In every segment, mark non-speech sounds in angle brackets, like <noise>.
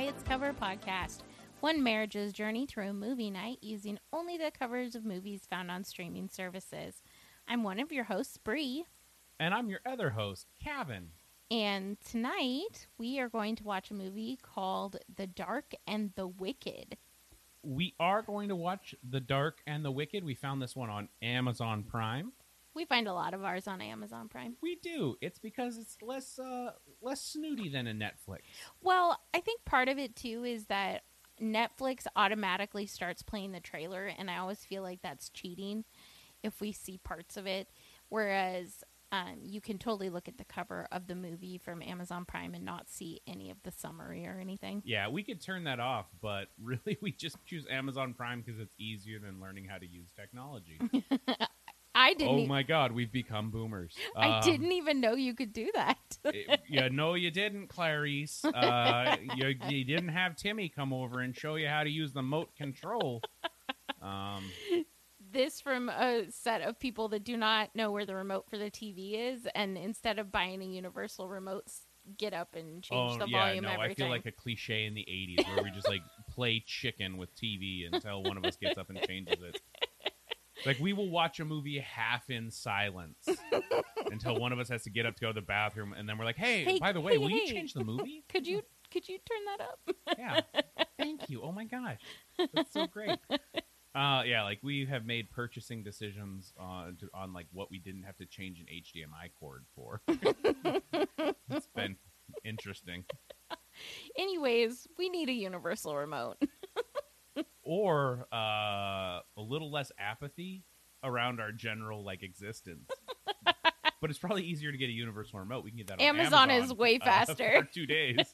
Its Cover podcast, one marriage's journey through a movie night using only the covers of movies found on streaming services. I'm one of your hosts, Bree, And I'm your other host, Kevin. and tonight we are going to watch a movie called The Dark and the Wicked. We are going to watch The Dark and the Wicked. We found this one on Amazon Prime. We find a lot of ours on Amazon Prime. We do. It's because it's less uh less snooty than a Netflix. Well, I think part of it too is that Netflix automatically starts playing the trailer, and I always feel like that's cheating if we see parts of it. Whereas um, you can totally look at the cover of the movie from Amazon Prime and not see any of the summary or anything. Yeah, we could turn that off, but <laughs> really we just choose Amazon Prime because it's easier than learning how to use technology. <laughs> I didn't. oh my god, we've become boomers. I Um, didn't even know you could do that. <laughs> it- yeah, no, you didn't, Clarice. Uh, <laughs> you, you didn't have Timmy come over and show you how to use the moat control. Um, this from a set of people that do not know where the remote for the TV is, and instead of buying a universal remote, get up and change oh the yeah, volume no, every I feel time. like a cliche in the '80s where we just like <laughs> play chicken with TV until one of us gets up and changes it. Like we will watch a movie half in silence <laughs> until one of us has to get up to go to the bathroom, and then we're like, "Hey, Hey, by the way, hey, will you hey. change the movie?" <laughs> Could you could you turn that up? yeah. Thank you. Oh my gosh, that's so great. <laughs> Uh, yeah, like we have made purchasing decisions on to, on like what we didn't have to change an HDMI cord for. it's been interesting. Anyways, we need a universal remote. Or uh, a little less apathy around our general like existence. <laughs> but it's probably easier to get a universal remote. We can get that on Amazon Amazon, is way uh, <laughs> faster. for two days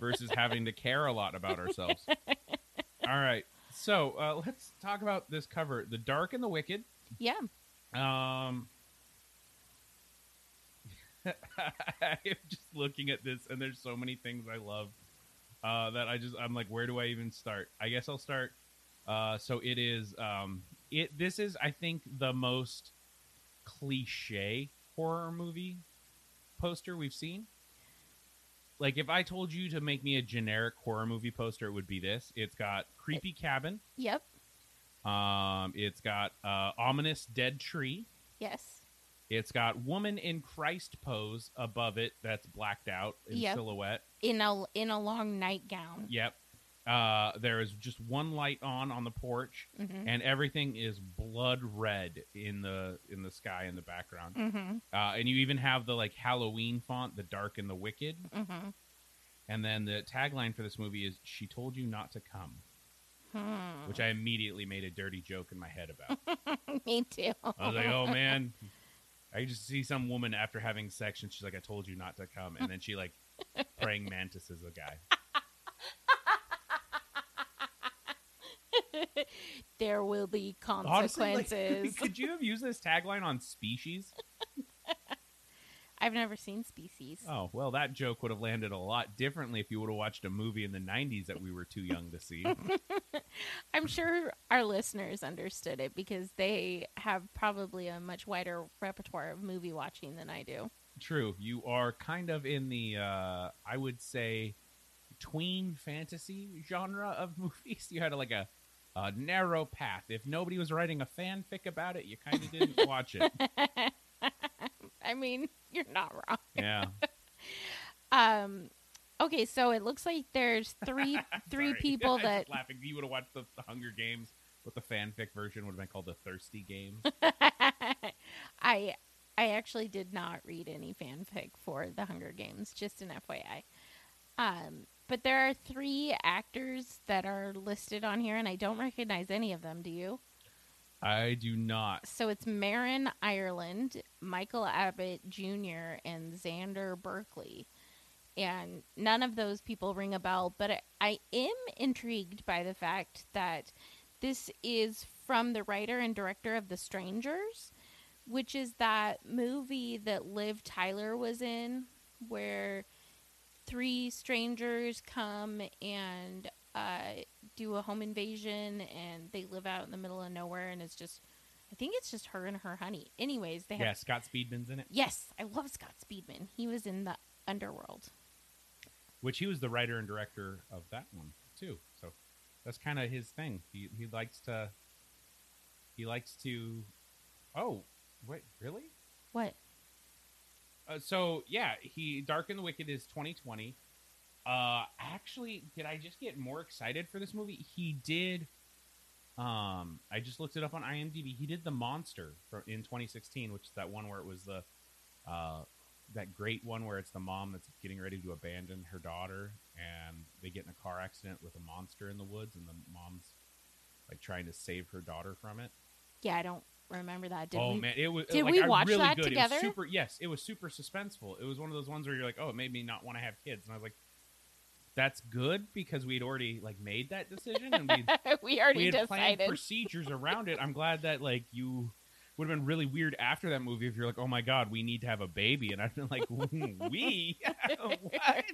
versus having to care a lot about ourselves. <laughs> All right, so uh, let's talk about this cover: "The Dark and the Wicked." yeah. Um, I'm just looking at this, and there's so many things I love uh, that I just I'm like, where do I even start? I guess I'll start. Uh, so it is. Um, it this is I think the most cliche horror movie poster we've seen. Like if I told you to make me a generic horror movie poster, it would be this. It's got creepy cabin. Yep. Um, it's got uh, ominous dead tree. Yes. It's got woman in Christ pose above it that's blacked out in Yep. silhouette. In a in a long nightgown. Yep. Uh, there is just one light on on the porch, Mm-hmm. and everything is blood red in the in the sky in the background. Mm-hmm. Uh, and you even have the like Halloween font, the dark and the wicked. Mm-hmm. And then the tagline for this movie is "She told you not to come," Hmm. which I immediately made a dirty joke in my head about. <laughs> Me too. I was like, oh man. <laughs> I just see some woman after having sex and she's like, I told you not to come. And then she like <laughs> praying mantis is a guy. there will be Honestly, like, <laughs> consequences. could you have used this tagline on species? I've never seen Species. Oh, well, that joke would have landed a lot differently if you would have watched a movie in the 90s that we were too young to see. <laughs> I'm sure our listeners understood it because they have probably a much wider repertoire of movie watching than I do. True. You are kind of in the, uh, I would say, tween fantasy genre of <laughs> movies. You had like a, a narrow path. If nobody was writing a fanfic about it, you kind of didn't watch it. <laughs> I mean, <laughs> you're not wrong. Yeah. <laughs> Um, okay, so it looks like there's three <laughs> three people that laughing. You would have watched the, the Hunger Games, but the fanfic version would have been called the Thirsty Games. I I actually did not read any fanfic for the Hunger Games, just an FYI. Um, but there are three actors that are listed on here, and I don't recognize any of them. Do you? I do not. So it's Marin Ireland, Michael Abbott Jr., and Xander Berkeley. And none of those people ring a bell, but I, I am intrigued by the fact that this is from the writer and director of The Strangers, which is that movie that Liv Tyler was in, where three strangers come and uh, do a home invasion and they live out in the middle of nowhere and it's just I think it's just her and her honey. Anyways, they have Yeah, Scott Speedman's in it. Yes, I love Scott Speedman. He was in the Underworld. which he was the writer and director of that one too. So that's kind of his thing. He he likes to he likes to. Oh wait, really? What? Uh, so yeah, he Dark and the Wicked is 2020. Uh, actually, did I just get more excited for this movie? He did. Um, I just looked it up on IMDb. He did the Monster for, in 2016, which is that one where it was the, uh, that great one where it's the mom that's getting ready to abandon her daughter, and they get in a car accident with a monster in the woods, and the mom's like trying to save her daughter from it. Yeah, I don't remember that. Did oh we? man, it was. did like, we watch really that good. together? It was super. Yes, it was super suspenseful. It was one of those ones where you're like, oh, it made me not want to have kids, and I was like, that's good because we'd already like made that decision and we <laughs> we already we had planned decided. procedures around it. I'm glad that like you would have been really weird after that movie if you're like, oh my god, we need to have a baby, and I've been like, <laughs> we <laughs> what?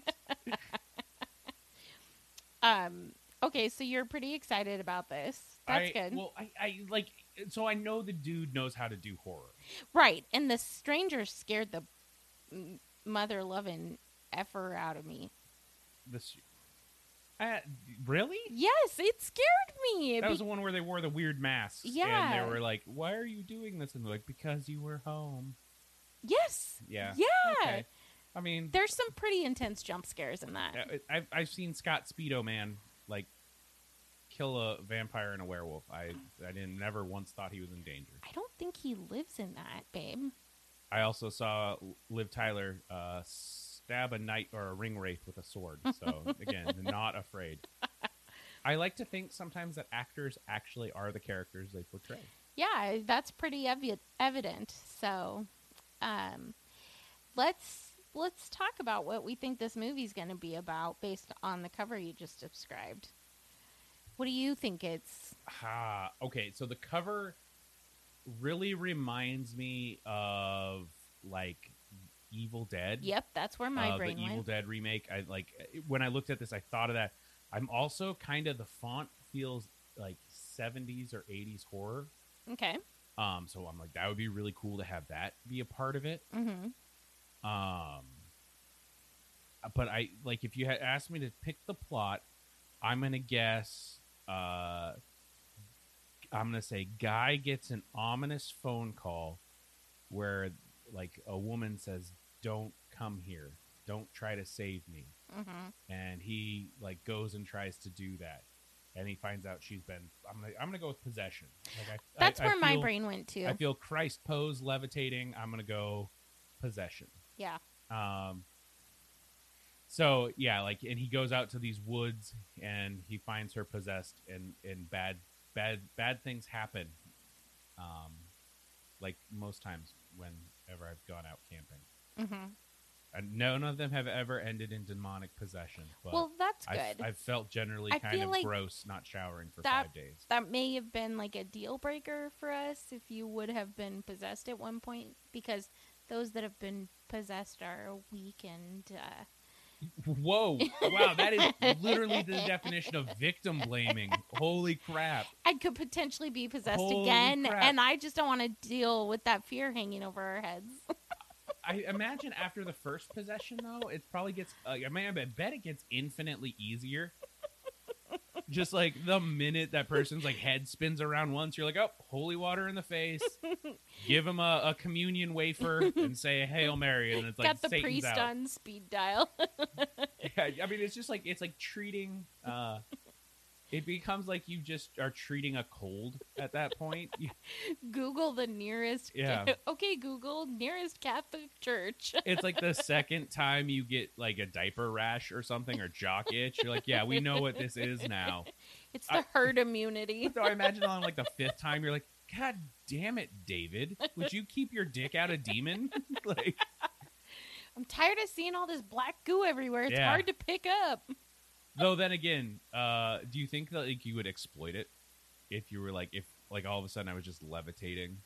um. Okay, so you're pretty excited about this. That's I, good, Well, I, I like so I know the dude knows how to do horror. right? And the stranger scared the mother loving effer out of me. This, uh, really? Yes, it scared me. That was the one where they wore the weird masks. Yeah. And they were like, why are you doing this? And they're like, because you were home. yes, Yeah. yeah. Okay. I mean, There's some pretty intense jump scares in that. I've, I've seen Scott Speedo Man, like, kill a vampire and a werewolf. I, I didn't, never once thought he was in danger. I don't think he lives in that, babe. I also saw Liv Tyler uh, stab a knight or a ring wraith with a sword. So, <laughs> again, not afraid. I like to think sometimes that actors actually are the characters they portray. Yeah, that's pretty evi- evident. So, um, let's let's talk about what we think this movie's going to be about based on the cover you just described. What do you think it's? Ah, okay. So the cover really reminds me of like Evil Dead. Yep, that's where my uh, brain the Evil. Dead remake. I like when I looked at this, I thought of that. I'm also kind of the font feels like 70s or 80s horror. Okay. Um, so I'm like that would be really cool to have that be a part of it. Mm-hmm. Um, but I like if you had asked me to pick the plot, I'm gonna guess. Uh, I'm gonna say guy gets an ominous phone call where like a woman says, "Don't come here. Don't try to save me." Mm-hmm. And he like goes and tries to do that, and he finds out she's been. I'm gonna I'm gonna go with possession. Like I, That's I- I where my feel- brain went too. I feel Christ pose levitating. I'm gonna go possession. yeah. Um, so yeah, like, and he goes out to these woods and he finds her possessed, and and bad, bad, bad things happen. Um, like most times whenever I've gone out camping, Mm-hmm. and none of them have ever ended in demonic possession. Well, that's I've, good. I've felt generally I kind feel of like gross not showering for that- five days. that may have been like a deal breaker for us if you would have been possessed at one point because those that have been possessed are weak and uh, Whoa! Wow, that is <laughs> literally the definition of victim blaming. Holy crap! I could potentially be possessed Holy again, crap. and I just don't want to deal with that fear hanging over our heads. I imagine after the first possession, though, it probably gets. Uh, I mean, I bet it gets infinitely easier. Just like the minute that person's like head spins around once, you're like, "Oh, holy water in the face!" <laughs> Give him a, a communion wafer and say a hail mary, and it's like Got the Satan's priest out. on speed dial. <laughs> Yeah, I mean, it's just like it's like treating. uh It becomes like you just are treating a cold at that point. <laughs> Google the nearest. Yeah. <laughs> okay, Google nearest Catholic church. <laughs> it's like the second time you get like a diaper rash or something or jock itch. You're like, yeah, we know what this is now. It's the I- herd immunity. So I imagine on like the fifth time, you're like, God damn it, David, would you keep your dick out of demon? like, I'm tired of seeing all this black goo everywhere. It's Yeah. hard to pick up. Though. Then again, uh, do you think that like you would exploit it if you were like if like all of a sudden I was just levitating?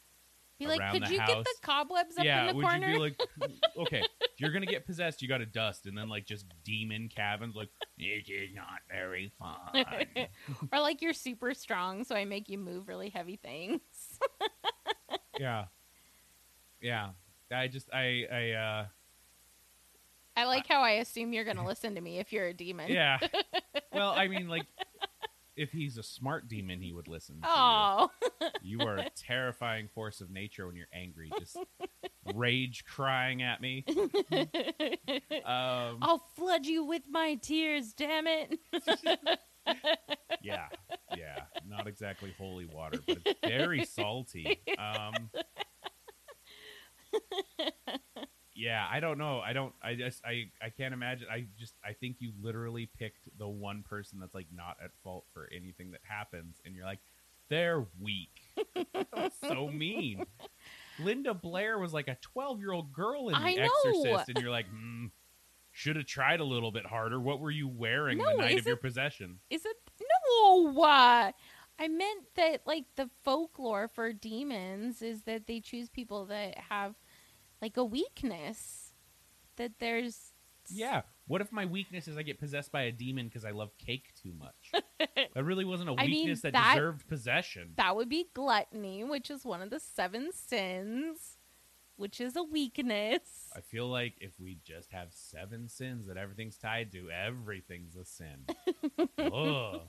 Be like, Around could the you get the house. cobwebs up yeah, in the would corner? you be like, <laughs> okay, if you're gonna get possessed, you got to dust, and then like just demon cabins, like it is not very fun. <laughs> or like you're super strong, so I make you move really heavy things. <laughs> yeah, yeah. I just I I uh I like how I assume you're going to listen to me if you're a demon. Yeah. <laughs> well, I mean, like, if he's a smart demon, he would listen. Oh. you. you are a terrifying force of nature when you're angry, just rage crying at me. Um, I'll flood you with my tears, damn it. yeah, yeah, not exactly holy water, but it's very salty. Um, <laughs> yeah, I don't know. I don't. I just. I. I can't imagine. I just. I think you literally picked the one person that's like not at fault for anything that happens, and you're like, they're weak. <laughs> That's so mean. Linda Blair was like a 12 year old girl in The I know. Exorcist, and you're like, hmm, should have tried a little bit harder. What were you wearing No, the night is of your it- possession? Is it no? Uh, I meant that like the folklore for demons is that they choose people that have like a weakness. That there's Yeah. What if my weakness is I get possessed by a demon because I love cake too much? <laughs> that really wasn't a I mean, weakness that, that- deserved possession. that would be gluttony, which is one of the seven sins, which is a weakness. I feel like if we just have seven sins that everything's tied to, everything's a sin. <laughs> Ugh.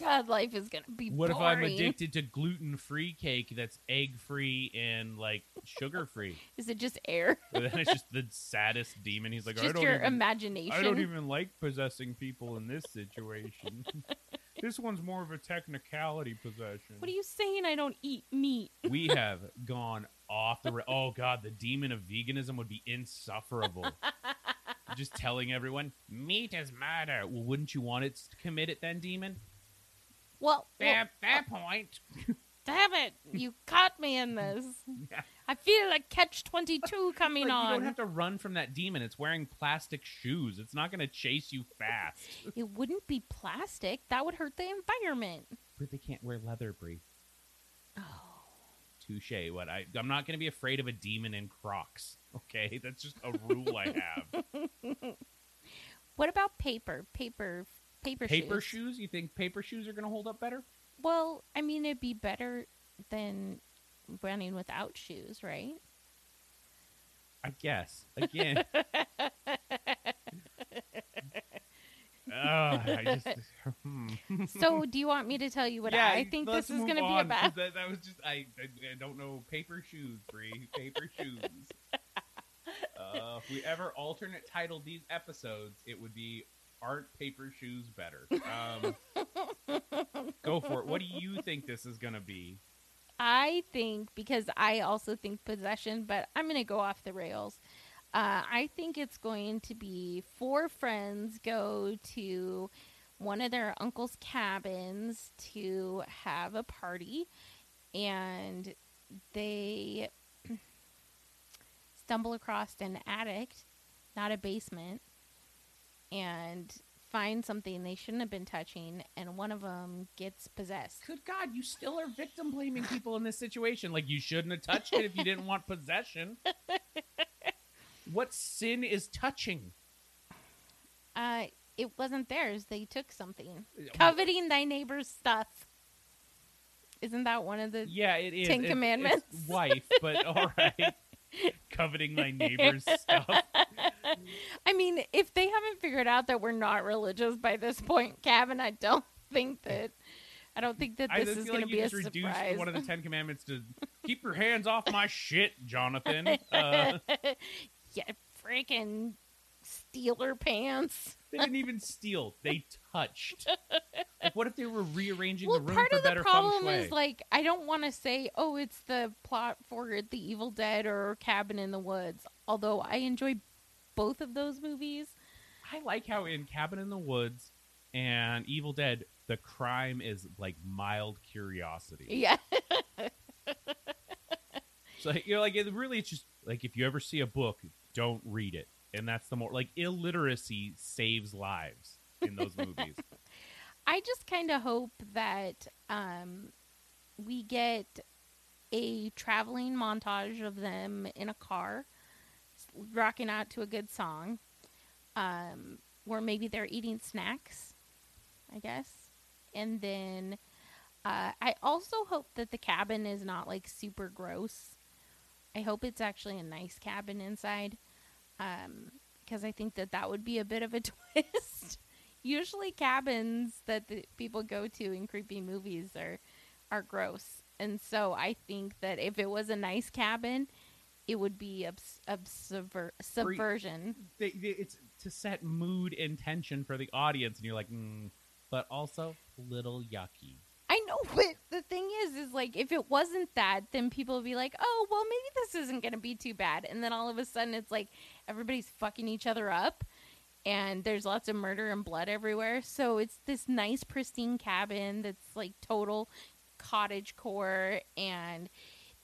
God, life is gonna be. What if I'm addicted to gluten free cake that's egg free and like sugar free? <laughs> Is it just air? <laughs> then it's just the saddest demon. He's like, I just don't your even, imagination. I don't even like possessing people in this situation. <laughs> this one's more of a technicality possession. What are you saying? I don't eat meat. we have gone off the. Ra- oh God, the demon of veganism would be insufferable. Just telling everyone meat is murder. Well, wouldn't you want it to commit it then, demon? Well, well, Fair, fair uh, point. damn it! You caught me in this. Yeah. <laughs> I feel like Catch Twenty Two <laughs> coming Like, you don't have to run from that demon. It's wearing plastic shoes. It's not going to chase you fast. <laughs> It wouldn't be plastic. That would hurt the environment. But they can't wear leather, Bree. Oh. Touche. What I I'm not going to be afraid of a demon in Crocs. Okay, that's just a rule I have. What about paper? Paper, paper, paper shoes. shoes? You think paper shoes are going to hold up better? Well, I mean, it'd be better than running without shoes, right? I guess. Again. <laughs> Just. hmm. so, do you want me to tell you what Yeah, I think this is going to be about? That, that was just I, I. I don't know paper shoes, Bree. Paper shoes. <laughs> Uh, if we ever alternate titled these episodes, it would be "Aren't Paper Shoes Better?" Um, <laughs> go for it. What do you think this is going to be? I think because I also think possession, but I'm going to go off the rails. Uh, I think it's going to be four friends go to one of their uncle's cabins to have a party, and they <clears throat> stumble across an attic, not a basement, and find something they shouldn't have been touching, and one of them gets possessed. Good God, you still are victim blaming people in this situation. Like you shouldn't have touched it if you didn't want possession. <laughs> What sin is touching? Uh, it wasn't theirs. They took something. Coveting thy neighbor's stuff. Isn't that one of the? Yeah, it is. Ten It's- Commandments. Wife, but all right. <laughs> Coveting my neighbor's stuff. <laughs> <laughs> I mean, if they haven't figured out that we're not religious by this point, Kevin, I don't think that. I don't think that this is going like to be a surprise. one of the Ten Commandments to <laughs> keep your hands off my shit, Jonathan. <laughs> Uh, yeah, freaking stealer pants. they didn't even steal; they touched. Like, what if they were rearranging Well, the room part for of the better feng problem is like I don't want to say, oh, it's the plot for The Evil Dead or Cabin in the Woods. Although I enjoy both of those movies. I like how in Cabin in the Woods and Evil Dead, the crime is like mild curiosity. Yeah, So you're like, it really, it's just like if you ever see a book, don't read it, and that's the more like illiteracy saves lives in those <laughs> movies. I just kind of hope that um, we get a traveling montage of them in a car, rocking out to a good song, um, or maybe they're eating snacks, I guess. And then uh, I also hope that the cabin is not like super gross. I hope it's actually a nice cabin inside. because I think that that would be a bit of a <laughs> twist. Usually, cabins that people go to in creepy movies are are gross, and so I think that if it was a nice cabin, it would be obs- obsver- subversion. They, they, it's to set mood and tension for the audience, and you're like, mm, but also a little yucky. I know, <laughs> but the thing is, is like if it wasn't that, then people would be like, "Oh, well, maybe this isn't going to be too bad," and then all of a sudden, it's like everybody's fucking each other up, and there's lots of murder and blood everywhere. So it's this nice, pristine cabin that's like total cottage core, and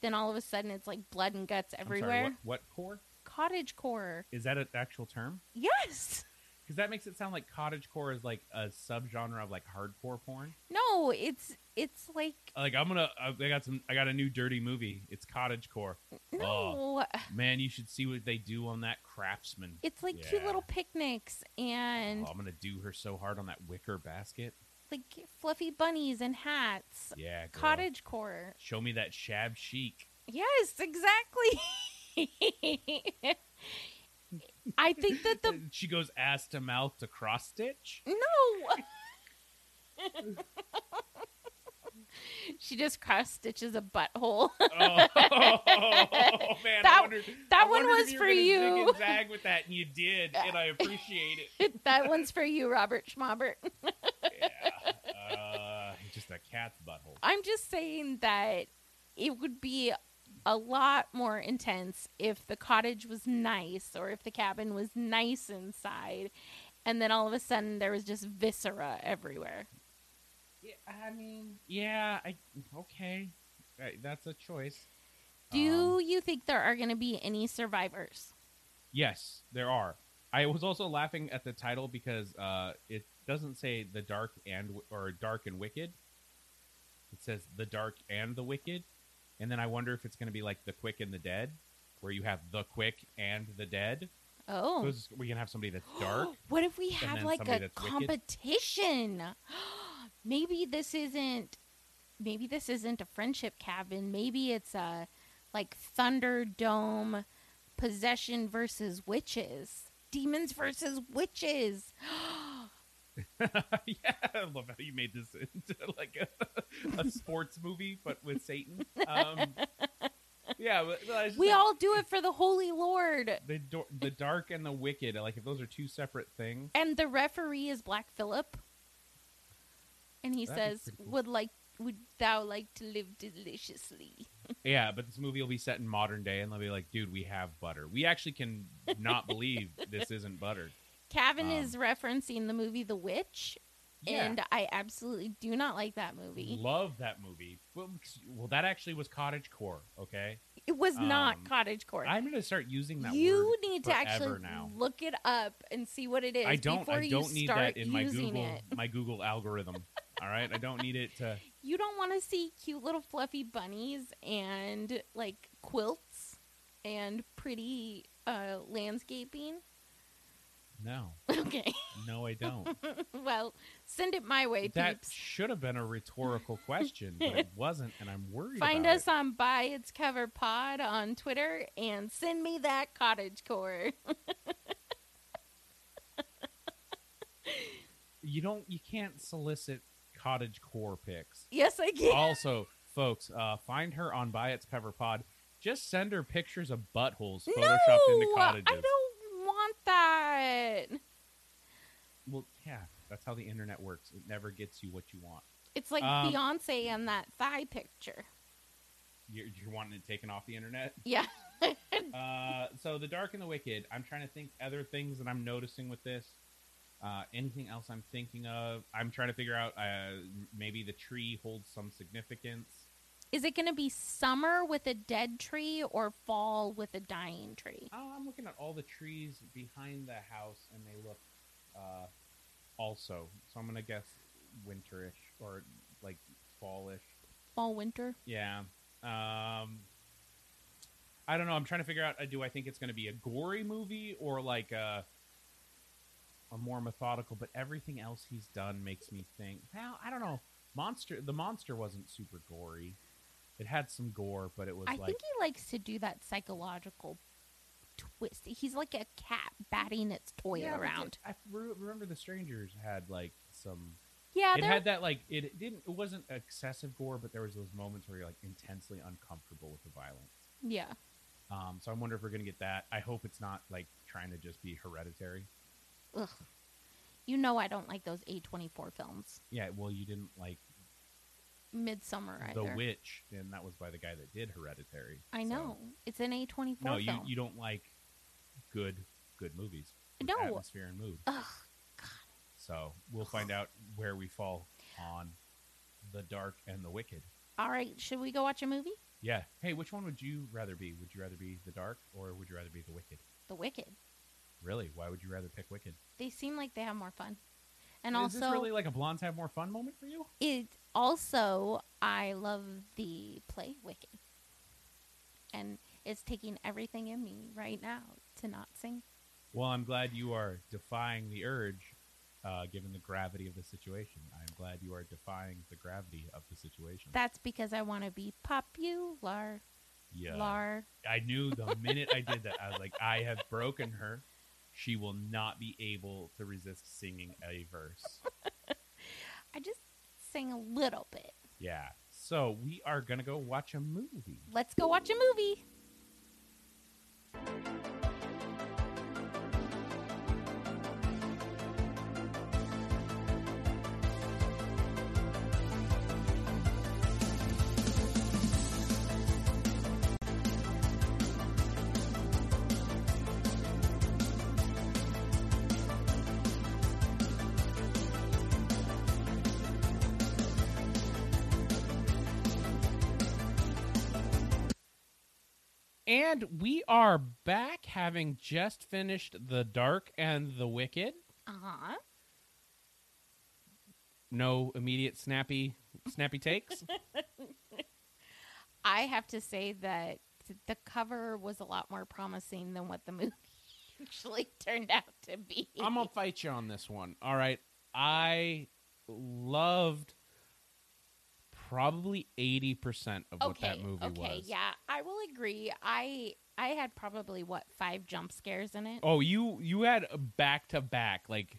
then all of a sudden, it's like blood and guts I'm sorry, everywhere. what, what core? Cottage core, Is that an actual term? yes. <laughs> Because that makes it sound like cottage core is like a subgenre of like hardcore porn. No, it's it's like uh, Like I'm gonna, I I got some, I got a new dirty movie. It's cottage core. no. Man, you should see what they do on that craftsman. It's like cute Yeah. little picnics oh, and Oh, I'm gonna do her so hard on that wicker basket. Like fluffy bunnies and hats. Yeah, girl. Cottage core. Show me that shab chic. Yes, exactly. <laughs> I think that the <laughs> she goes ass to mouth to cross stitch. no. <laughs> she just cross stitches a butthole. Oh, man, That- I wondered, that one was you for you. Zag with that, and you did, and I appreciate it. that one's for you, Robert Schmaubert. Yeah, just a cat's butthole. I'm just saying that it would be a lot more intense if the cottage was nice or if the cabin was nice inside and then all of a sudden there was just viscera everywhere. Yeah, I mean, yeah, I okay, that's a choice. Do Um, you think there are going to be any survivors? Yes, there are. I was also laughing at the title because uh, it doesn't say the dark and or dark and wicked. It says the dark and the wicked, and then I wonder if it's going to be like the quick and the dead, where you have the quick and the dead. Oh. So is- we're gonna have somebody that's dark. <gasps> what if we have like a competition? <gasps> maybe this isn't maybe this isn't a friendship cabin. Maybe it's a like Thunderdome possession versus witches. Demons versus witches. <gasps> <laughs> yeah, I love how you made this <laughs> into like a, a sports movie, but with Satan. Um, yeah, but, but we all do it for the Holy Lord. the do- the dark and the wicked. Like if those are two separate things. And the referee is Black Phillip. And he That'd says, cool. "Would like would thou like to live deliciously?" <laughs> Yeah, but this movie will be set in modern day, and they'll be like, "Dude, we have butter. We actually can not believe this isn't butter." Kevin Um, is referencing the movie The Witch, Yeah, and I absolutely do not like that movie. love that movie. Well, well, that actually was cottage core. Okay, It was not Um, cottage core. I'm gonna start using that. you need to actually now. look it up and see what it is I don't. before I don't you need start that in my Google it. my Google algorithm. All right, I don't need it to. <laughs> You don't want to see cute little fluffy bunnies and like quilts and pretty uh, landscaping. No, <laughs> Okay, no, I don't. <laughs> well, send it my way, that peeps. should have been a rhetorical question, but it <laughs> wasn't, and I'm worried. Find us on Buy Its Cover Pod on Twitter and send me that cottage core. You don't. You can't solicit cottage core pics. yes, I can. also, folks, uh, find her on Buy Its Cover Pod. Just send her pictures of buttholes no, photoshopped into cottages. I don't want that. Well, yeah, that's how the internet works. It never gets you what you want. It's like Um, Beyonce and that thigh picture. You're, you're wanting it taken off the internet. Yeah. <laughs> Uh, so the dark and the wicked. I'm trying to think other things that I'm noticing with this. Uh, anything else I'm thinking of? I'm trying to figure out. Uh, maybe the tree holds some significance. Is it going to be summer with a dead tree or fall with a dying tree? Oh, I'm looking at all the trees behind the house, and they look uh, also. So I'm gonna guess winterish or like fallish. Fall, winter? Yeah. Um, I don't know. I'm trying to figure out. Uh, do I think it's going to be a gory movie or like a a more methodical? But everything else he's done makes me think. Well, I don't know. Monster. The monster wasn't super gory. It had some gore, but it was I like think he likes to do that psychological twist. He's like a cat batting its toy Yeah, around. I re- remember the Strangers had like some. Yeah, it had that like it didn't. It wasn't excessive gore, but there was those moments where you're like intensely uncomfortable with the violence. yeah. Um, so I wonder if we're gonna get that. I hope it's not like trying to just be hereditary. Ugh. You know I don't like those A24 films. Yeah, well, you didn't like Midsommar The. Witch, and that was by the guy that did Hereditary. I so- know. It's an A24 No, you you don't like good good movies. No. atmosphere and mood. Ugh. God. So we'll find out where we fall on the dark and the wicked. All right, should we go watch a movie? Yeah. Hey, which one would you rather be? Would you rather be the dark or would you rather be the wicked? The Wicked. Really? Why would you rather pick wicked? They seem like they have more fun. And Is also this really like a blondes have more fun moment for you? it also I love the play Wicked. And it's taking everything in me right now to not sing. Well, I'm glad you are defying the urge, uh, given the gravity of the situation. I'm glad you are defying the gravity of the situation. That's because I want to be popular. yeah. Lar. I knew the minute I did that, I was like, I have broken her. She will not be able to resist singing a verse. <laughs> I just sang a little bit. Yeah. So we are gonna go watch a movie. Let's go watch a movie. And we are back, having just finished The Dark and the Wicked. Uh huh. No immediate snappy, snappy takes. <laughs> I have to say that the cover was a lot more promising than what the movie <laughs> actually turned out to be. I'm gonna fight you on this one. All right, I loved probably eighty percent of what that movie okay, was. Okay, yeah, I will agree. I I had probably what five jump scares in it. Oh, you you had back to back like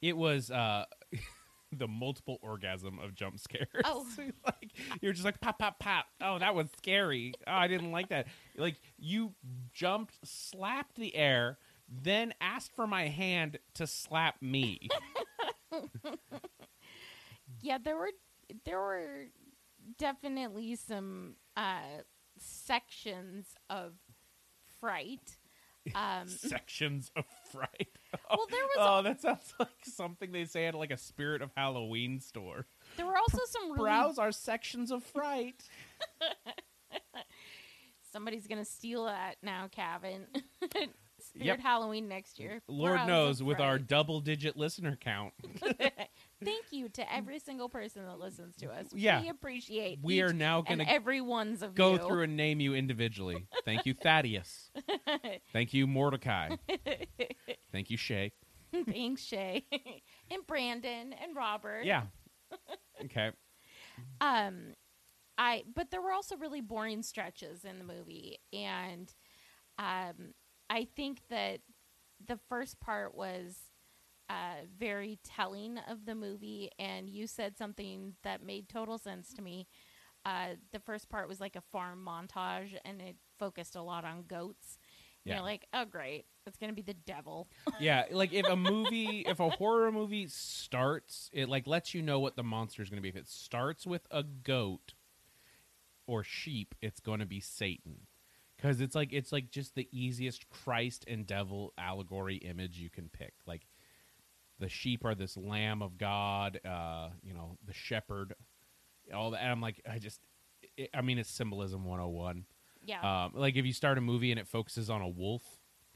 it was uh <laughs> the multiple orgasm of jump scares. Oh. <laughs> like you're just like pop pop pop. Oh, that was scary. Oh, I didn't like that. Like you jumped, slapped the air, then asked for my hand to slap me. <laughs> Yeah, there were there were definitely some uh, sections of fright. <laughs> Um, Sections of fright. <laughs> well, there was Oh, that sounds <laughs> like something they say at like a Spirit of Halloween store. there were also some really Browse our sections of fright. somebody's gonna steal that now, Kevin. Spirit Yep. Halloween next year. Lord Browse knows, with our double digit listener count. Thank you to every single person that listens to us. Yeah. we appreciate. We each are now and going to every one's of go you. through and name you individually. Thank you, Thaddeus. <laughs> Thank you, Mordecai. <laughs> Thank you, Shay. Thanks, Shay, <laughs> and Brandon and Robert. Yeah. Okay. Um, I but there were also really boring stretches in the movie, and um, I think that the first part was uh, very telling of the movie, and you said something that made total sense to me. Uh, the first part was like a farm montage, and it focused a lot on goats. Yeah. You're like, oh great, it's gonna be the devil. <laughs> Yeah, like if a movie, if a horror movie starts, it like lets you know what the monster is going to be. If it starts with a goat or sheep, it's going to be Satan. Cuz it's like it's like just the easiest Christ and devil allegory image you can pick. Like the sheep are this lamb of God, uh, you know, the shepherd, all that. And I'm like I just it, I mean it's symbolism 101. Yeah, Um, like if you start a movie and it focuses on a wolf,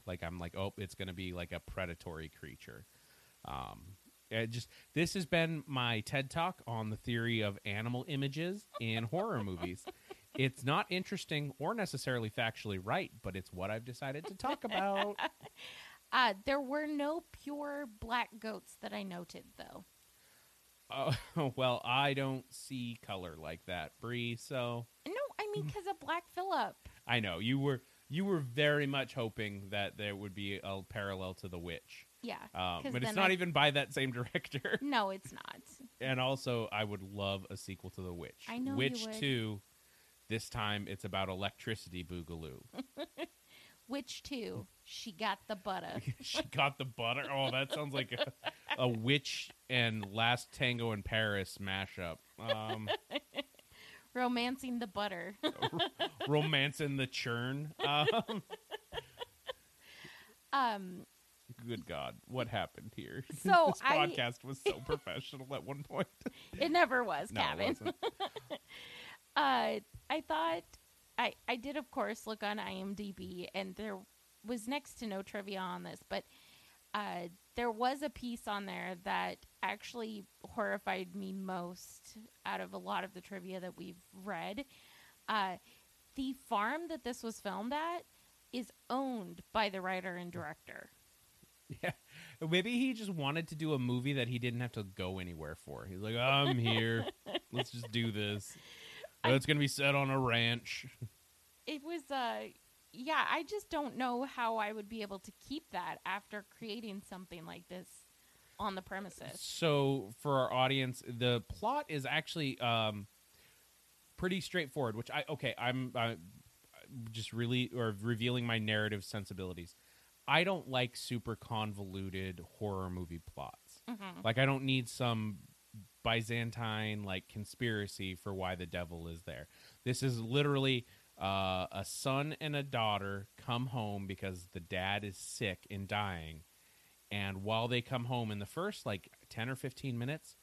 like I'm like, oh, it's going to be like a predatory creature. Um, it just this has been my TED talk on the theory of animal images in horror movies. <laughs> It's not interesting or necessarily factually right, but it's what I've decided to talk about. <laughs> uh, there were no pure black goats that I noted though. uh, <laughs> well, I don't see color like that, Bree. So No, I mean because of Black Phillip. I know you were you were very much hoping that there would be a parallel to The Witch. Yeah. Um, but it's not I- even by that same <laughs> director. No, it's not. and also, I would love a sequel to The Witch. I know you Witch would. 2, this time it's about electricity boogaloo. <laughs> Which two? She got the butter. <laughs> she got the butter. Oh, that sounds like a, a witch and Last Tango in Paris mashup. Um, Romancing the butter. <laughs> romancing the churn. Um, um, good God, what happened here? <laughs> So this I- podcast was so professional at one point. it never was, no, Kevin. uh, I thought I I did of course look on IMDb and there was next to no trivia on this, but uh, there was a piece on there that actually horrified me most out of a lot of the trivia that we've read. Uh, the farm that this was filmed at is owned by the writer and director. Yeah, maybe he just wanted to do a movie that he didn't have to go anywhere for. He's like, I'm here. <laughs> Let's just do this. I- it's gonna be set on a ranch. It was uh yeah, I just don't know how I would be able to keep that after creating something like this on the premises. So for our audience, the plot is actually um, pretty straightforward. Which I okay, I'm uh, just really or revealing my narrative sensibilities. I don't like super convoluted horror movie plots. Mhm. Like I don't need some Byzantine like conspiracy for why the devil is there. This is literally uh, a son and a daughter come home because the dad is sick and dying. And while they come home in the first like 10 or 15 minutes,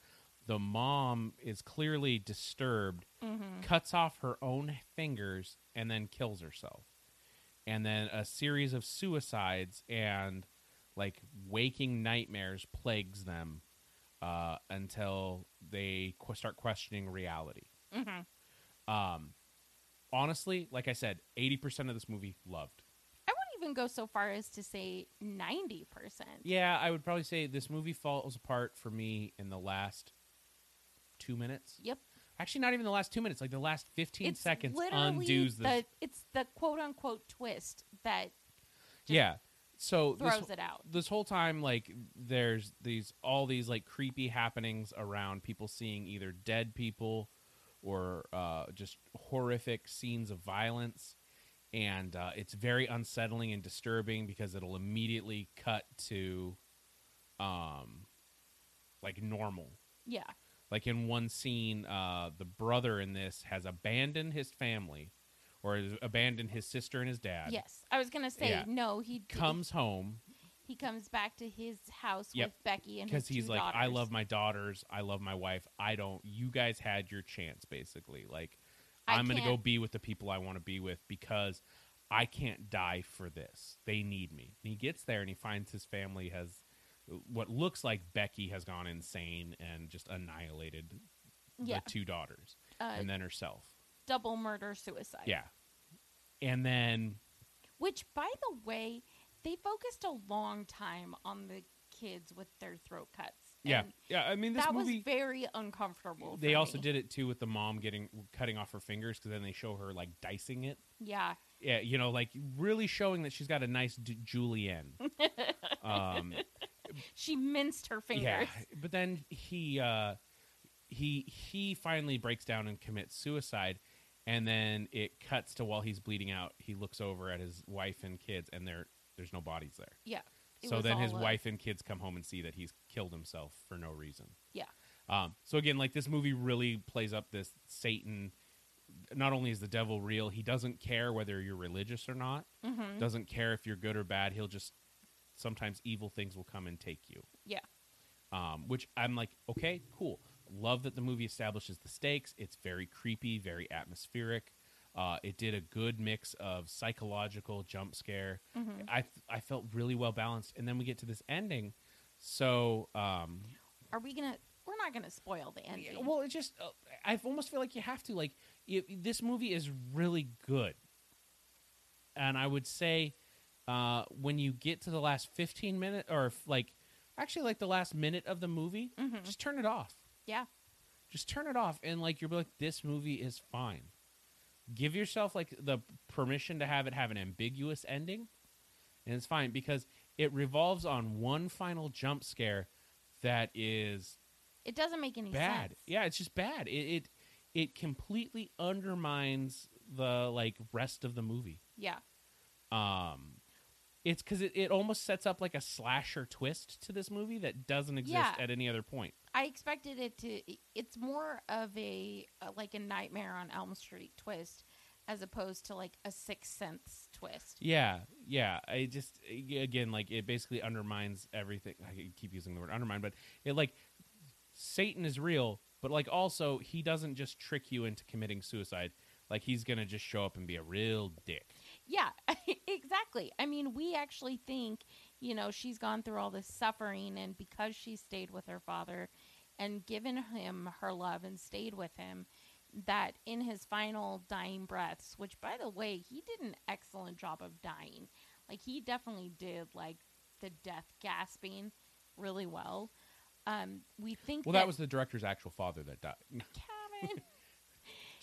the mom is clearly disturbed, Mhm. cuts off her own fingers, and then kills herself. And then a series of suicides and like waking nightmares plagues them uh, until they qu- start questioning reality. Mhm. Um, honestly, like I said, 80% of this movie loved. I wouldn't even go so far as to say 90%. Yeah, I would probably say this movie falls apart for me in the last two minutes. Yep. Actually, not even the last two minutes. Like the last 15 It's seconds undoes this. the it's the quote unquote twist that yeah. So this, it out. this whole time, like, there's these all these like creepy happenings around people seeing either dead people or uh, just horrific scenes of violence, and uh, it's very unsettling and disturbing because it'll immediately cut to, um, like normal. Yeah. Like in one scene, uh, the brother in this has abandoned his family, or abandoned his sister and his dad. Yes. I was going to say Yeah. no, he Comes home he comes back to his house Yep. with Becky and because his he's two like, I daughters. love my daughters, I love my wife. I don't. You guys had your chance, basically. Like, I I'm gonna go can't- be with the people I want to be with because I can't die for this. They need me. And he gets there and he finds his family has what looks like Becky has gone insane and just annihilated Yeah. the two daughters uh, and then herself. Double murder suicide. Yeah. And then Which, by the way, they focused a long time on the kids with their throat cuts. yeah, And yeah. I mean, this that movie. was very uncomfortable. they also me. did it too with the mom getting cutting off her fingers because then they show her like dicing it. Yeah. Yeah, you know, like really showing that she's got a nice d- julienne. <laughs> um, She minced her fingers. yeah, but then he uh, he he finally breaks down and commits suicide, and then it cuts to while he's bleeding out. He looks over at his wife and kids, and there there's no bodies there. Yeah. So then his a- wife and kids come home and see that he's killed himself for no reason. Yeah. Um, so again, like this movie really plays up this Satan. Not only is the devil real, he doesn't care whether you're religious or not. Mhm. Doesn't care if you're good or bad. He'll just sometimes evil things will come and take you. Yeah. Um, which I'm like, okay, cool. Love that the movie establishes the stakes. It's very creepy, very atmospheric. Uh, it did a good mix of psychological jump scare. Mhm. I I felt really well balanced, and then we get to this ending. So, um, Are we gonna? We're not gonna spoil the ending. well, it just uh, I almost feel like you have to. Like, it, this movie is really good, and I would say uh, when you get to the last fifteen minutes, or like actually like the last minute of the movie, Mhm. just turn it off. Yeah. Just turn it off, and like you're like, this movie is fine. give yourself like the permission to have it have an ambiguous ending, and it's fine because it revolves on one final jump scare that is It doesn't make any bad. sense. Yeah, it's just bad. It, it it completely undermines the like rest of the movie. Yeah. Um, it's because it, it almost sets up like a slasher twist to this movie that doesn't exist Yeah. at any other point. I expected it to. It's more of a uh, like a Nightmare on Elm Street twist, as opposed to like a Sixth Sense twist. Yeah, yeah. I just again like it basically undermines everything. I keep using the word undermine, but it like Satan is real, but like also he doesn't just trick you into committing suicide. Like he's gonna just show up and be a real dick. Yeah, <laughs> exactly. I mean, we actually think, you know, she's gone through all this suffering, and because she stayed with her father and given him her love and stayed with him, that in his final dying breaths, which by the way, he did an excellent job of dying. Like, he definitely did, like, the death gasping really well. Um, we think Well, that was the director's actual father that died. <laughs> Kevin.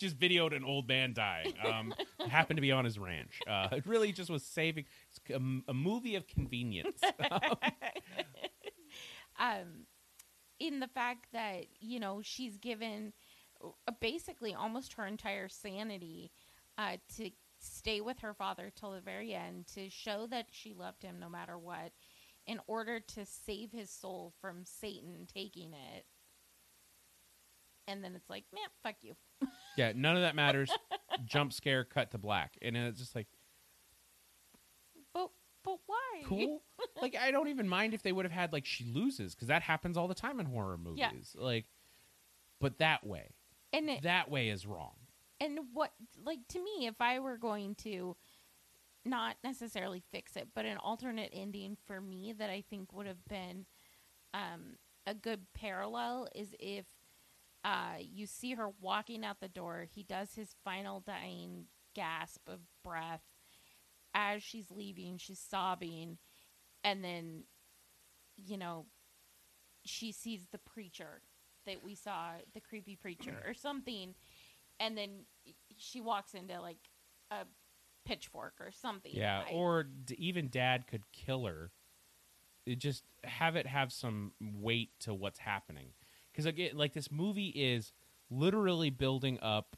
Just videoed an old man dying. Um, <laughs> happened to be on his ranch. Uh, it really just was saving it's a, a movie of convenience. <laughs> <laughs> um, in the fact that you know she's given uh, basically almost her entire sanity uh, to stay with her father till the very end to show that she loved him no matter what in order to save his soul from satan taking it and then it's like man fuck you <laughs> yeah, none of that matters. Jump scare, cut to black, and it's just like but but why cool. <laughs> like I don't even mind if they would have had like she loses because that happens all the time in horror movies. Yeah. Like, but that way, and it, that way is wrong. and what like to me if i were going to not necessarily fix it but an alternate ending for me that i think would have been um, a good parallel is if uh, you see her walking out the door he does his final dying gasp of breath as she's leaving she's sobbing and then you know she sees the preacher that we saw the creepy preacher or something and then she walks into like a pitchfork or something. Yeah, I- or d- even dad could kill her. It just have it have some weight to what's happening. Because again, like this movie is literally building up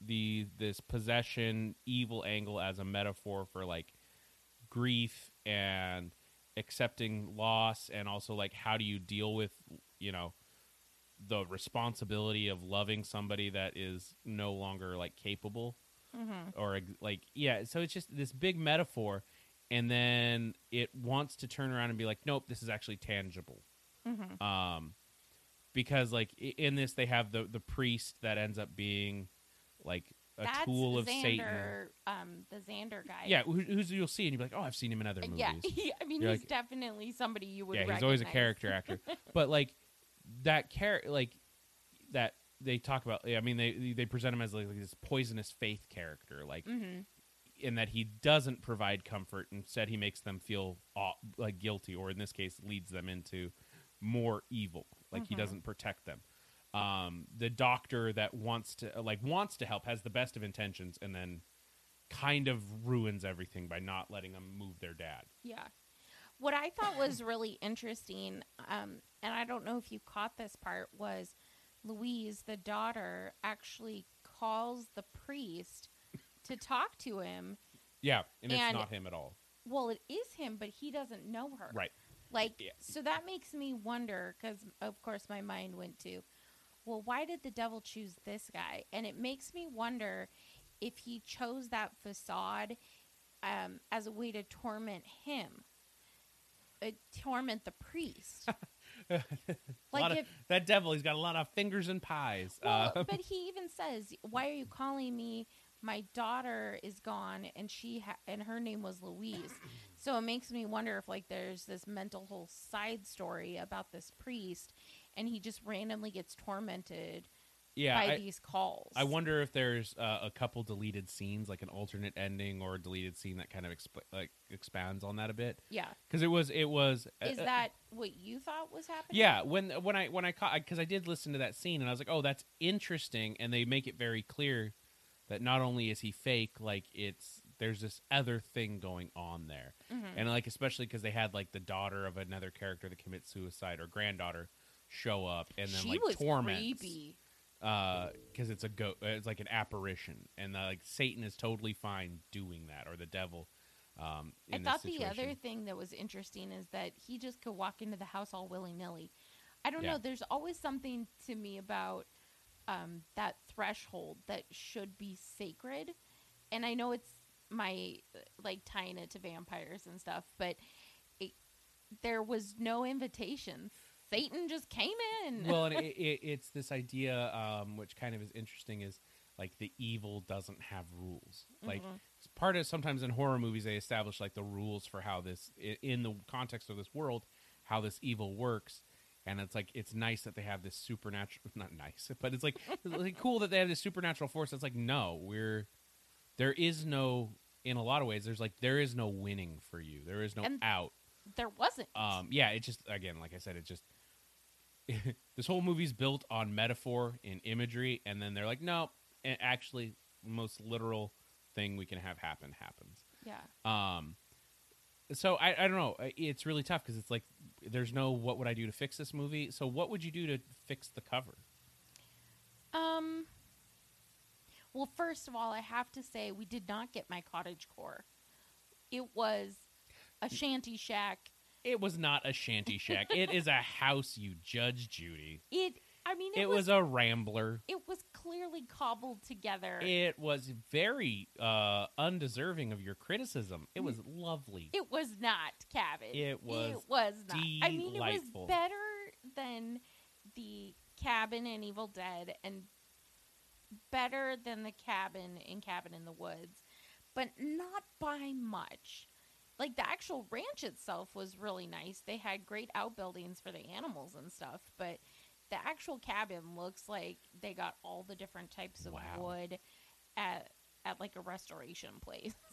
the this possession evil angle as a metaphor for like grief and accepting loss and also like how do you deal with you know the responsibility of loving somebody that is no longer like capable Mhm. or like yeah so it's just this big metaphor and then it wants to turn around and be like nope this is actually tangible Mhm. um because like in this they have the the priest that ends up being like a That's tool of Xander, satan um, the Xander guy. yeah who, who's you'll see and you'll be like oh i've seen him in other Uh, movies <laughs> yeah. He- I mean, You're he's like- definitely somebody you would. yeah he's always a character actor <laughs> but like that character like that they talk about i mean they they present him as like, this poisonous faith character like Mhm. in that he doesn't provide comfort instead he makes them feel aw- like guilty or in this case leads them into more evil like he Mhm. doesn't protect them um, the doctor that wants to like wants to help has the best of intentions and then kind of ruins everything by not letting them move their dad Yeah. What I thought was <coughs> really interesting, um, and I don't know if you caught this part, was Louise, the daughter, actually calls the priest to talk to him. yeah and, it's not him at all Well, it is him, but he doesn't know her. right Like, Yeah. so that makes me wonder because, of course, my mind went to, well, why did the devil choose this guy? And it makes me wonder if he chose that facade um, as a way to torment him, uh, torment the priest. <laughs> like lot of, if, that devil he's got a lot of fingers and pies well, uh, <laughs> but he even says, "Why are you calling me? My daughter is gone, and she ha- and her name was Louise." <coughs> so it makes me wonder if like there's this mental whole side story about this priest, and he just randomly gets tormented yeah by I, these calls. I wonder if there's uh, a couple deleted scenes, like an alternate ending or a deleted scene that kind of exp- like expands on that a bit. Yeah, Because it was, it was. uh, is uh, that what you thought was happening? Yeah, when when I when I caught because I did listen to that scene and I was like, oh, that's interesting, and they make it very clear that not only is he fake, like it's there's this other thing going on there, Mhm. and like especially because they had like the daughter of another character that commits suicide or granddaughter show up and then she like was torments creepy. because it's a go it's like an apparition and uh, like Satan is totally fine doing that or the devil. Um, I thought the other thing that was interesting is that he just could walk into the house all willy nilly. I don't Yeah. know. There's always something to me about um, that threshold that should be sacred, and I know it's my like tying it to vampires and stuff, but it, there was no invitation. Satan just came in. well, and <laughs> it, it, it's this idea, um, which kind of is interesting, is like the evil doesn't have rules. Like Mhm. it's part of sometimes in horror movies they establish like the rules for how this in the context of this world how this evil works. And it's like it's nice that they have this supernatural, <laughs> not nice, but it's like it's like cool that they have this supernatural force. That's like no, we're there is no in a lot of ways. There's like there is no winning for you. There is no And- out. there wasn't. Um, yeah, it just again, like I said, it just <laughs> this whole movie's built on metaphor and imagery, and then they're like, no, actually, most literal thing we can have happen happens. yeah. Um, so I, I don't know. It's really tough because it's like there's no what would I do to fix this movie. So what would you do to fix the cover? Um. Well, first of all, I have to say we did not get my cottage core. It was a shanty shack. It was not a shanty shack. it is a <laughs> house, you Judge Judy. It. I mean, it, It was, was a rambler. It was clearly cobbled together. It was very uh, undeserving of your criticism. It was lovely. It was not cabin. It was It was not. I mean, it was better than the cabin in Evil Dead, and better than the cabin in Cabin in the Woods, but not by much. Like the actual ranch itself was really nice. They had great outbuildings for the animals and stuff, but the actual cabin looks like they got all the different types of Wow. wood at at like a restoration place. <laughs>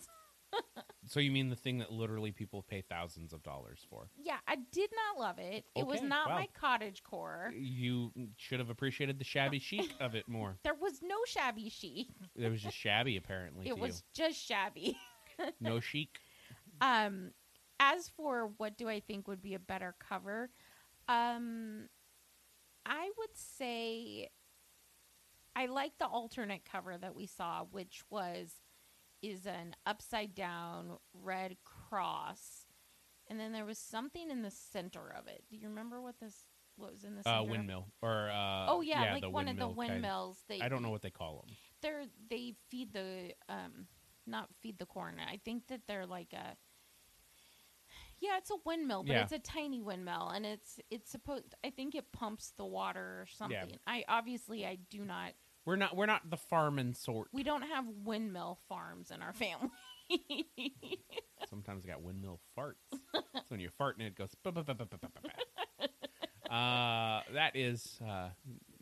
So you mean the thing that literally people pay thousands of dollars for? Yeah, I did not love it. It was not wow. my cottage core. You should have appreciated the shabby <laughs> chic of it more. There was no shabby chic. It was just shabby, apparently. It to was just shabby. <laughs> no chic. Um, as for what do I think would be a better cover, um, I would say I like the alternate cover that we saw, which was is an upside down red cross, and then there was something in the center of it. Do you remember what this what was in the center? Uh, windmill or uh, Oh yeah, like one of the windmill kind. windmills. They I don't know what they call them. they're they feed the um not feed the corn. I think that they're like a yeah, it's a windmill, but Yeah. it's a tiny windmill, and it's it's supposed. I think it pumps the water or something. I obviously I do not. We're not. We're not the farming sort. We don't have windmill farms in our family. <laughs> Sometimes I got windmill farts. so when you fart and it goes. "Ba, ba, ba, ba, ba, ba, ba, ba." Uh, that is uh,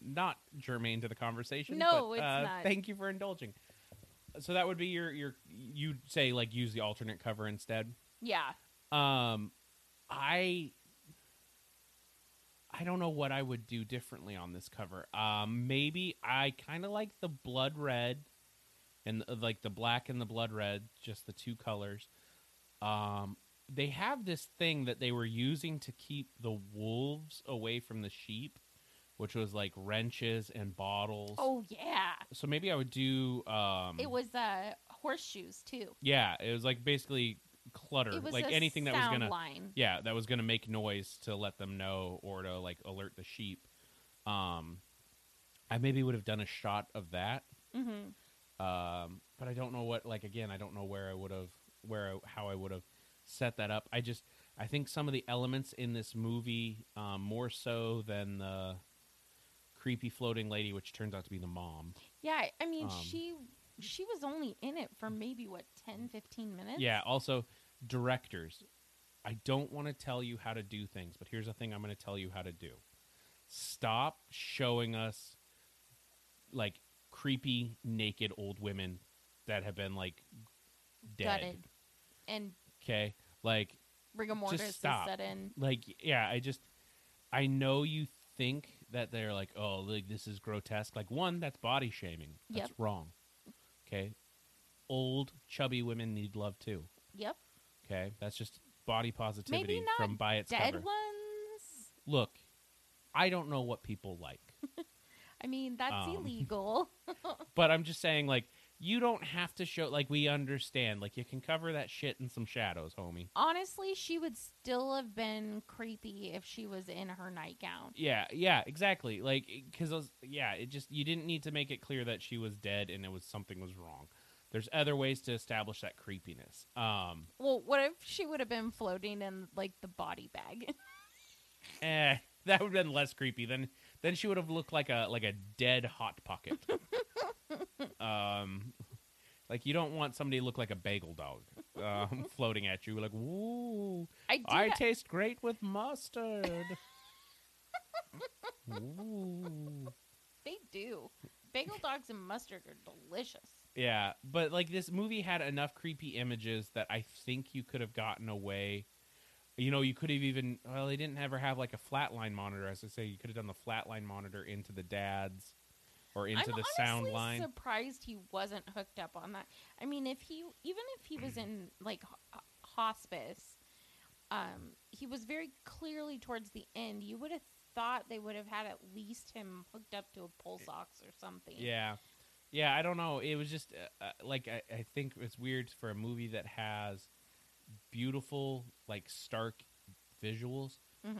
not germane to the conversation. No, but, it's uh, not. Thank you for indulging. So that would be your your. You'd say like use the alternate cover instead. yeah, Um, I I don't know what I would do differently on this cover. Um, maybe I kind of like the blood red and uh, like the black and the blood red, just the two colors. Um, they have this thing that they were using to keep the wolves away from the sheep, which was like wrenches and bottles. oh yeah. So maybe I would do um It was uh horseshoes too. yeah, it was like basically clutter, It was like anything that was sound gonna line. yeah that was gonna make noise to let them know or to like alert the sheep um i maybe would have done a shot of that Mm-hmm. um but i don't know what like again i don't know where i would have where I, how i would have set that up i just i think some of the elements in this movie um more so than the creepy floating lady which turns out to be the mom Yeah, I- I mean Um, she she was only in it for maybe what 10 15 minutes. Yeah. Also, directors, I don't want to tell you how to do things, but here's the thing I'm going to tell you how to do. Stop showing us like creepy naked old women that have been like dead. gutted and Okay? Like rigor mortis is stop. set in. like yeah, I just I know you think that they're like, "Oh, like this is grotesque." Like one, that's body shaming. That's Yep. wrong. Okay, old chubby women need love too. Yep. Okay, that's just body positivity Maybe not from by its Dead cover. ones. Look, I don't know what people like, <laughs> I mean, that's Um, illegal. <laughs> but I'm just saying, like, you don't have to show. Like, we understand. Like, you can cover that shit in some shadows, homie. Honestly, she would still have been creepy if she was in her nightgown. Yeah, yeah, exactly. Like, because yeah, it just you didn't need to make it clear that she was dead and it was something was wrong. There's other ways to establish that creepiness. Um, Well, what if she would have been floating in like the body bag? <laughs> eh, that would have been less creepy. Then, then she would have looked like a like a dead hot pocket. <laughs> um, like you don't want somebody to look like a bagel dog um, <laughs> floating at you, like, "Woo, I. I taste great with mustard." Ooh. they do. Bagel dogs and mustard are delicious. Yeah, but like this movie had enough creepy images that I think you could have gotten away. You know, you could have even well, they didn't ever have like a flatline monitor. As I say, you could have done the flatline monitor into the dad's or into I'm the sound line. Surprised he wasn't hooked up on that. I mean, if he even if he was in like ho- hospice, um, he was very clearly towards the end. You would have thought they would have had at least him hooked up to a pulse ox or something. Yeah, yeah. I don't know. It was just uh, uh, like I, I think it's weird for a movie that has beautiful, like stark visuals. hmm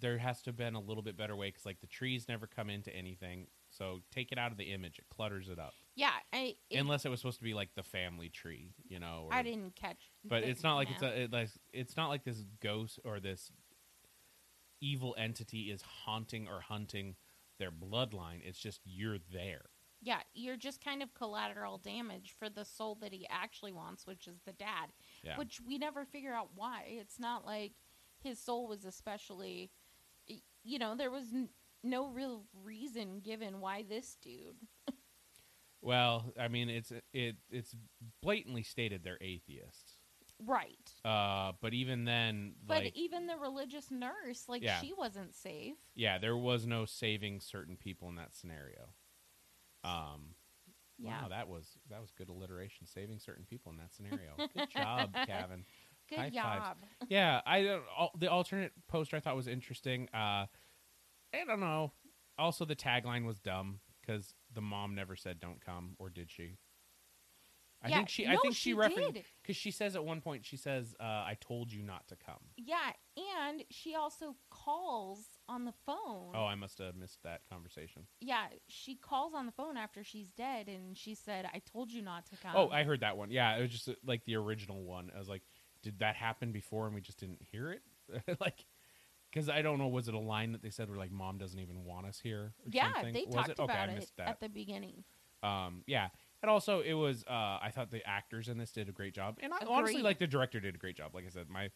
There has to have been a little bit better way because like the trees never come into anything. So take it out of the image; it clutters it up. Yeah, I it, Unless it was supposed to be like the family tree, you know. Or, I didn't catch. But it's not like it's a it, like it's not like this ghost or this evil entity is haunting or hunting their bloodline. It's just you're there. Yeah, you're just kind of collateral damage for the soul that he actually wants, which is the dad. Yeah. Which we never figure out why. It's not like his soul was especially, you know, there was n- no real reason given why this dude. Well, I mean, it's it it's blatantly stated they're atheists. Right. Uh, but even then, But like, even the religious nurse, like, Yeah. she wasn't safe. yeah, there was no saving certain people in that scenario. Um, Yeah. wow, that was that was good alliteration. Saving certain people in that scenario. <laughs> Good job, Kevin. Good high fives. job. yeah, I don't. al- The alternate poster I thought was interesting. Uh, I don't know. Also, the tagline was dumb because the mom never said "Don't come," or did she? I Yeah, think she. I think she, she referenced did. because she says at one point she says, uh, "I told you not to come." Yeah, and she also calls on the phone. Oh, I must have missed that conversation. Yeah, she calls on the phone after she's dead, and she said, "I told you not to come." oh, I heard that one. Yeah, it was just uh, like the original one. I was like, did that happen before and we just didn't hear it? <laughs> like, because I don't know. Was it a line that they said were like, "Mom doesn't even want us here"? Yeah, something? they Was talked it? Okay, about I it that. at the beginning. Um, yeah, and also it was. Uh, I thought the actors in this did a great job, and I honestly like the director did a great job. Like I said, my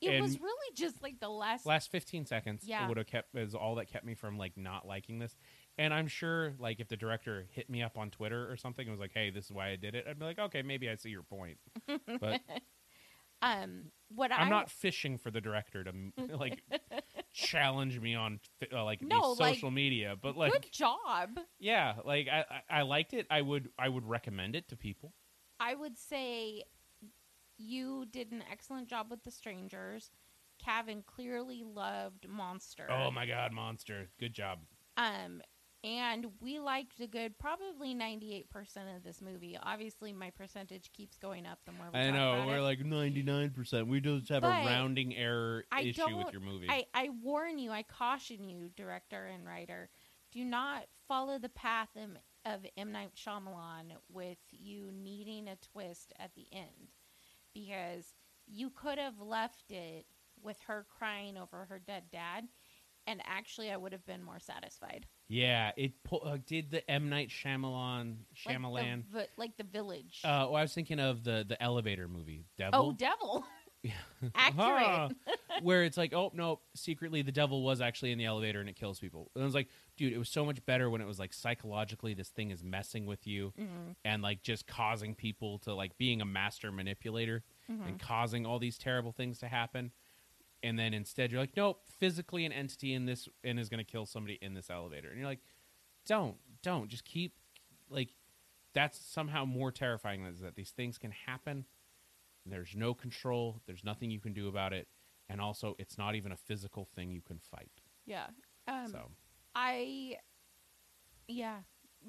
It was really just like the last. last fifteen seconds Yeah. would have kept is all that kept me from like not liking this. And I'm sure, like, if the director hit me up on Twitter or something and was like, "Hey, this is why I did it," I'd be like, "Okay, maybe I see your point." But <laughs> um, what I'm I not fishing for the director to <laughs> like challenge me on uh, like No, these like, social media. But like, good job. yeah, like I, I I liked it. I would I would recommend it to people. I would say you did an excellent job with the strangers. Kevin clearly loved Monster. Oh my god, monster! Good job. Um, and we liked a good probably ninety eight percent of this movie. Obviously, my percentage keeps going up the more we I talk know about we're it. like ninety nine percent. We just have But a rounding error I issue with your movie. I, I warn you, I caution you, director and writer, do not follow the path of, of M. Night Shyamalan with you needing a twist at the end. Because you could have left it with her crying over her dead dad, and actually I would have been more satisfied. yeah, it pu- uh, did the M Night Shyamalan Shyamalan. Like the, vi- like the village. uh, well, I was thinking of the the elevator movie, Devil. oh, devil. <laughs> Yeah. Accurate. <laughs> where it's like, oh no, secretly the devil was actually in the elevator and it kills people. And I was like, dude, it was so much better when it was like psychologically this thing is messing with you Mhm, and like just causing people to like being a master manipulator mhm. and causing all these terrible things to happen. And then instead you're like, nope, physically an entity in this and is going to kill somebody in this elevator. And you're like, don't, don't, just keep like that's somehow more terrifying is that these things can happen. There's no control. There's nothing you can do about it, and also it's not even a physical thing you can fight. Yeah. Um, so I, yeah.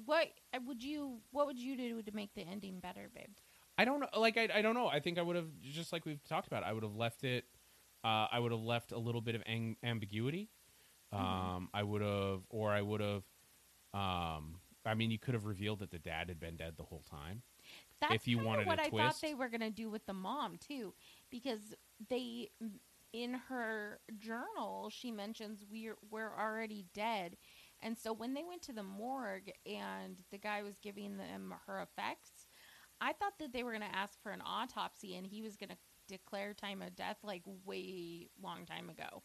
What uh, would you? What would you do to make the ending better, babe? I don't know. Like I, I don't know. I think I would have just like we've talked about. I would have left it. Uh, I would have left a little bit of ang- ambiguity. Um, Mhm. I would have, or I would have. Um, I mean, you could have revealed that the dad had been dead the whole time. That's If you wanted what I thought they were gonna do with the mom too, because they, in her journal, she mentions we're we're already dead, and so when they went to the morgue and the guy was giving them her effects, I thought that they were gonna ask for an autopsy and he was gonna declare time of death like way long time ago,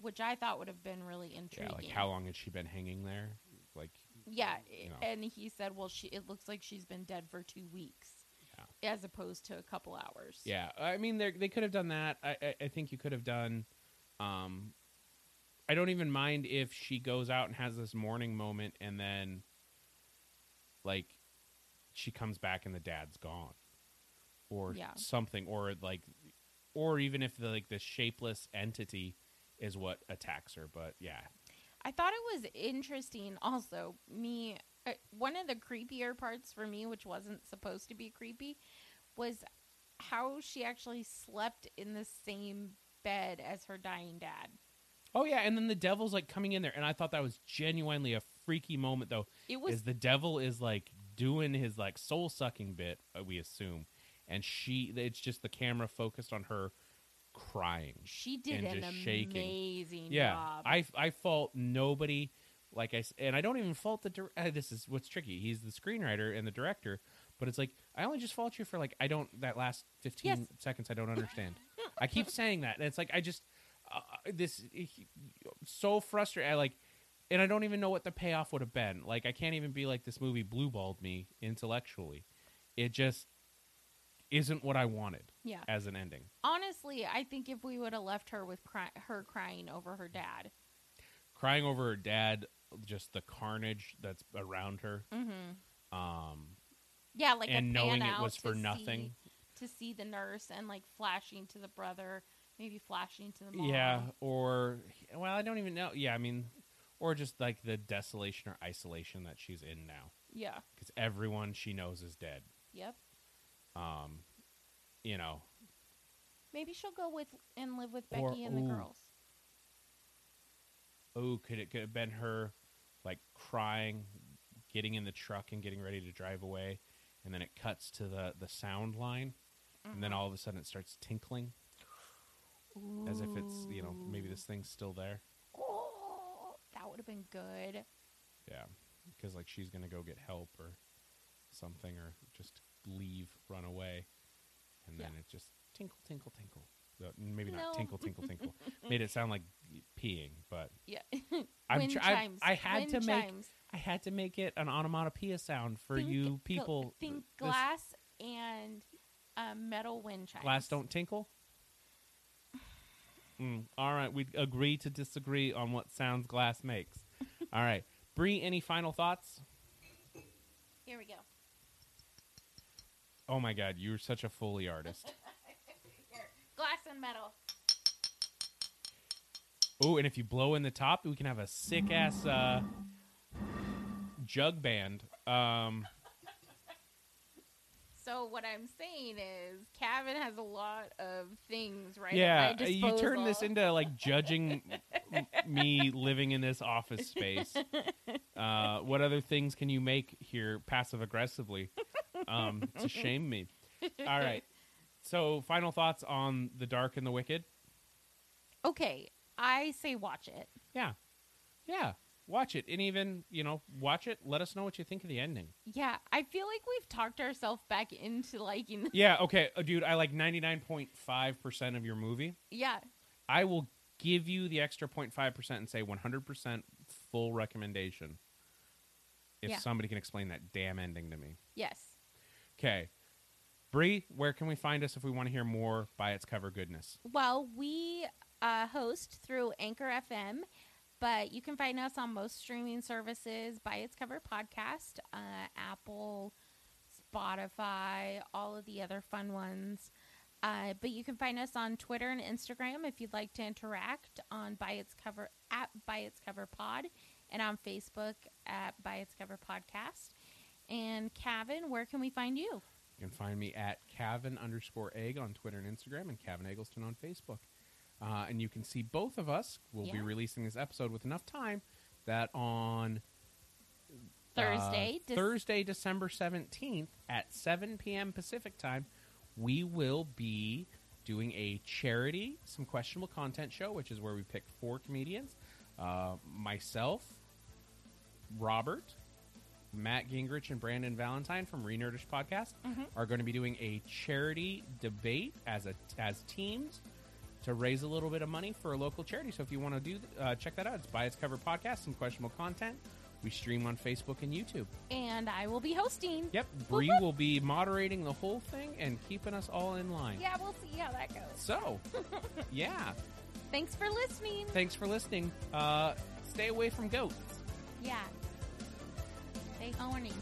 which I thought would have been really Yeah, intriguing. like how long had she been hanging there? Like Yeah, you know. and he said, "Well, she it looks like she's been dead for two weeks, as opposed to a couple hours." Yeah, I mean, they they could have done that. I, I I think you could have done. Um, I don't even mind if she goes out and has this morning moment, and then, like, she comes back and the dad's gone, or Yeah. something, or like, or even if the like the shapeless entity is what attacks her. But yeah, I thought it was interesting. Also, me uh, one of the creepier parts for me, which wasn't supposed to be creepy, was how she actually slept in the same bed as her dying dad. oh yeah, and then the devil's like coming in there, and I thought that was genuinely a freaky moment, though. It was is the devil is like doing his like soul sucking bit uh, we assume and she it's just the camera focused on her crying she did and an just shaking. amazing yeah job. i i fault nobody like i and i don't even fault the dir- uh, this is what's tricky he's the screenwriter and the director but it's like i only just fault you for like i don't that last 15 Yes. seconds i don't understand <laughs> i keep saying that and it's like i just uh, this so frustrated I like and I don't even know what the payoff would have been. Like I can't even be like this movie blueballed me intellectually. It just isn't what I wanted yeah. as an ending. Honestly, I think if we would have left her with cry- her crying over her dad, Crying over her dad, just the carnage that's around her. mm-hmm. Um, yeah, like and knowing it was for nothing. see, to see the nurse and like flashing to the brother, maybe flashing to the mom. Yeah, or well, I don't even know. Yeah, I mean, or just like the desolation or isolation that she's in now, yeah, because everyone she knows is dead. yep. Um, you know, Maybe she'll go with and live with Or- Becky and the ooh. girls. oh, could it could have been her like crying, getting in the truck and getting ready to drive away, and then it cuts to the the sound line, and then Mhm. all of a sudden it starts tinkling as if it's you know maybe this thing's still there. Oh, <laughs> that would have been good. Yeah, because like she's gonna go get help or something, or just leave, run away, and then Yeah. it just tinkle, tinkle, tinkle. Uh, Maybe not No. tinkle, tinkle, tinkle. <laughs> Made it sound like peeing, but Yeah. <laughs> I'm Wind tr- chimes. I had Wind to make chimes. I had to make it an onomatopoeia sound for Think you people. think glass and um, metal wind chimes. glass don't tinkle. <sighs> Mm, all right, we agree to disagree on what sounds glass makes. <laughs> all right, Bree, any final thoughts? Here we go. Oh my God, you're such a Foley artist. <laughs> Here, glass and metal. Oh, and if you blow in the top, we can have a sick ass uh, jug band. Um, So what I'm saying is, Kevin has a lot of things right yeah, uh, you turn this into like judging me living in this office space. <laughs> Uh, what other things can you make here passive aggressively um, to shame me? All right. So, final thoughts on The Dark and the Wicked? Okay, I say watch it. Yeah. Yeah. Watch it. And even, you know, watch it. Let us know what you think of the ending. Yeah, I feel like we've talked ourselves back into liking. this. Yeah. Okay. Uh, dude, I like 99.5% of your movie. Yeah, I will give you the extra 0.5% and say 100% full recommendation if Yeah. somebody can explain that damn ending to me. yes. Okay. Bree, where can we find us if we want to hear more by its cover goodness? Well, we uh, host through Anchor FM. but you can find us on most streaming services by its cover podcast, uh, Apple, Spotify, all of the other fun ones. Uh, but you can find us on Twitter and Instagram if you'd like to interact on by its cover at by its cover pod, and on Facebook at by its cover podcast. And Kevin, where can we find you? You can find me at Cavan underscore egg on Twitter and Instagram and Cavan Eggleston on Facebook. Uh, and you can see both of us. We'll be releasing this episode with enough time that on Thursday, uh, Dec- Thursday, December 17th at 7 p.m. Pacific time, we will be doing a charity, some questionable content show, which is where we pick four comedians uh, myself, Robert, Matt Gingrich, and Brandon Valentine from Renerdish Podcast Mhm. are going to be doing a charity debate as a as teams to raise a little bit of money for a local charity. So if you want to do uh, check that out, it's by its cover podcast, some questionable content. We stream on Facebook and YouTube. and I will be hosting. Yep, Bree will be moderating the whole thing and keeping us all in line. Yeah, we'll see how that goes. So, <laughs> yeah, Thanks for listening. thanks for listening. Uh, stay away from goats. Yeah. Stay horny.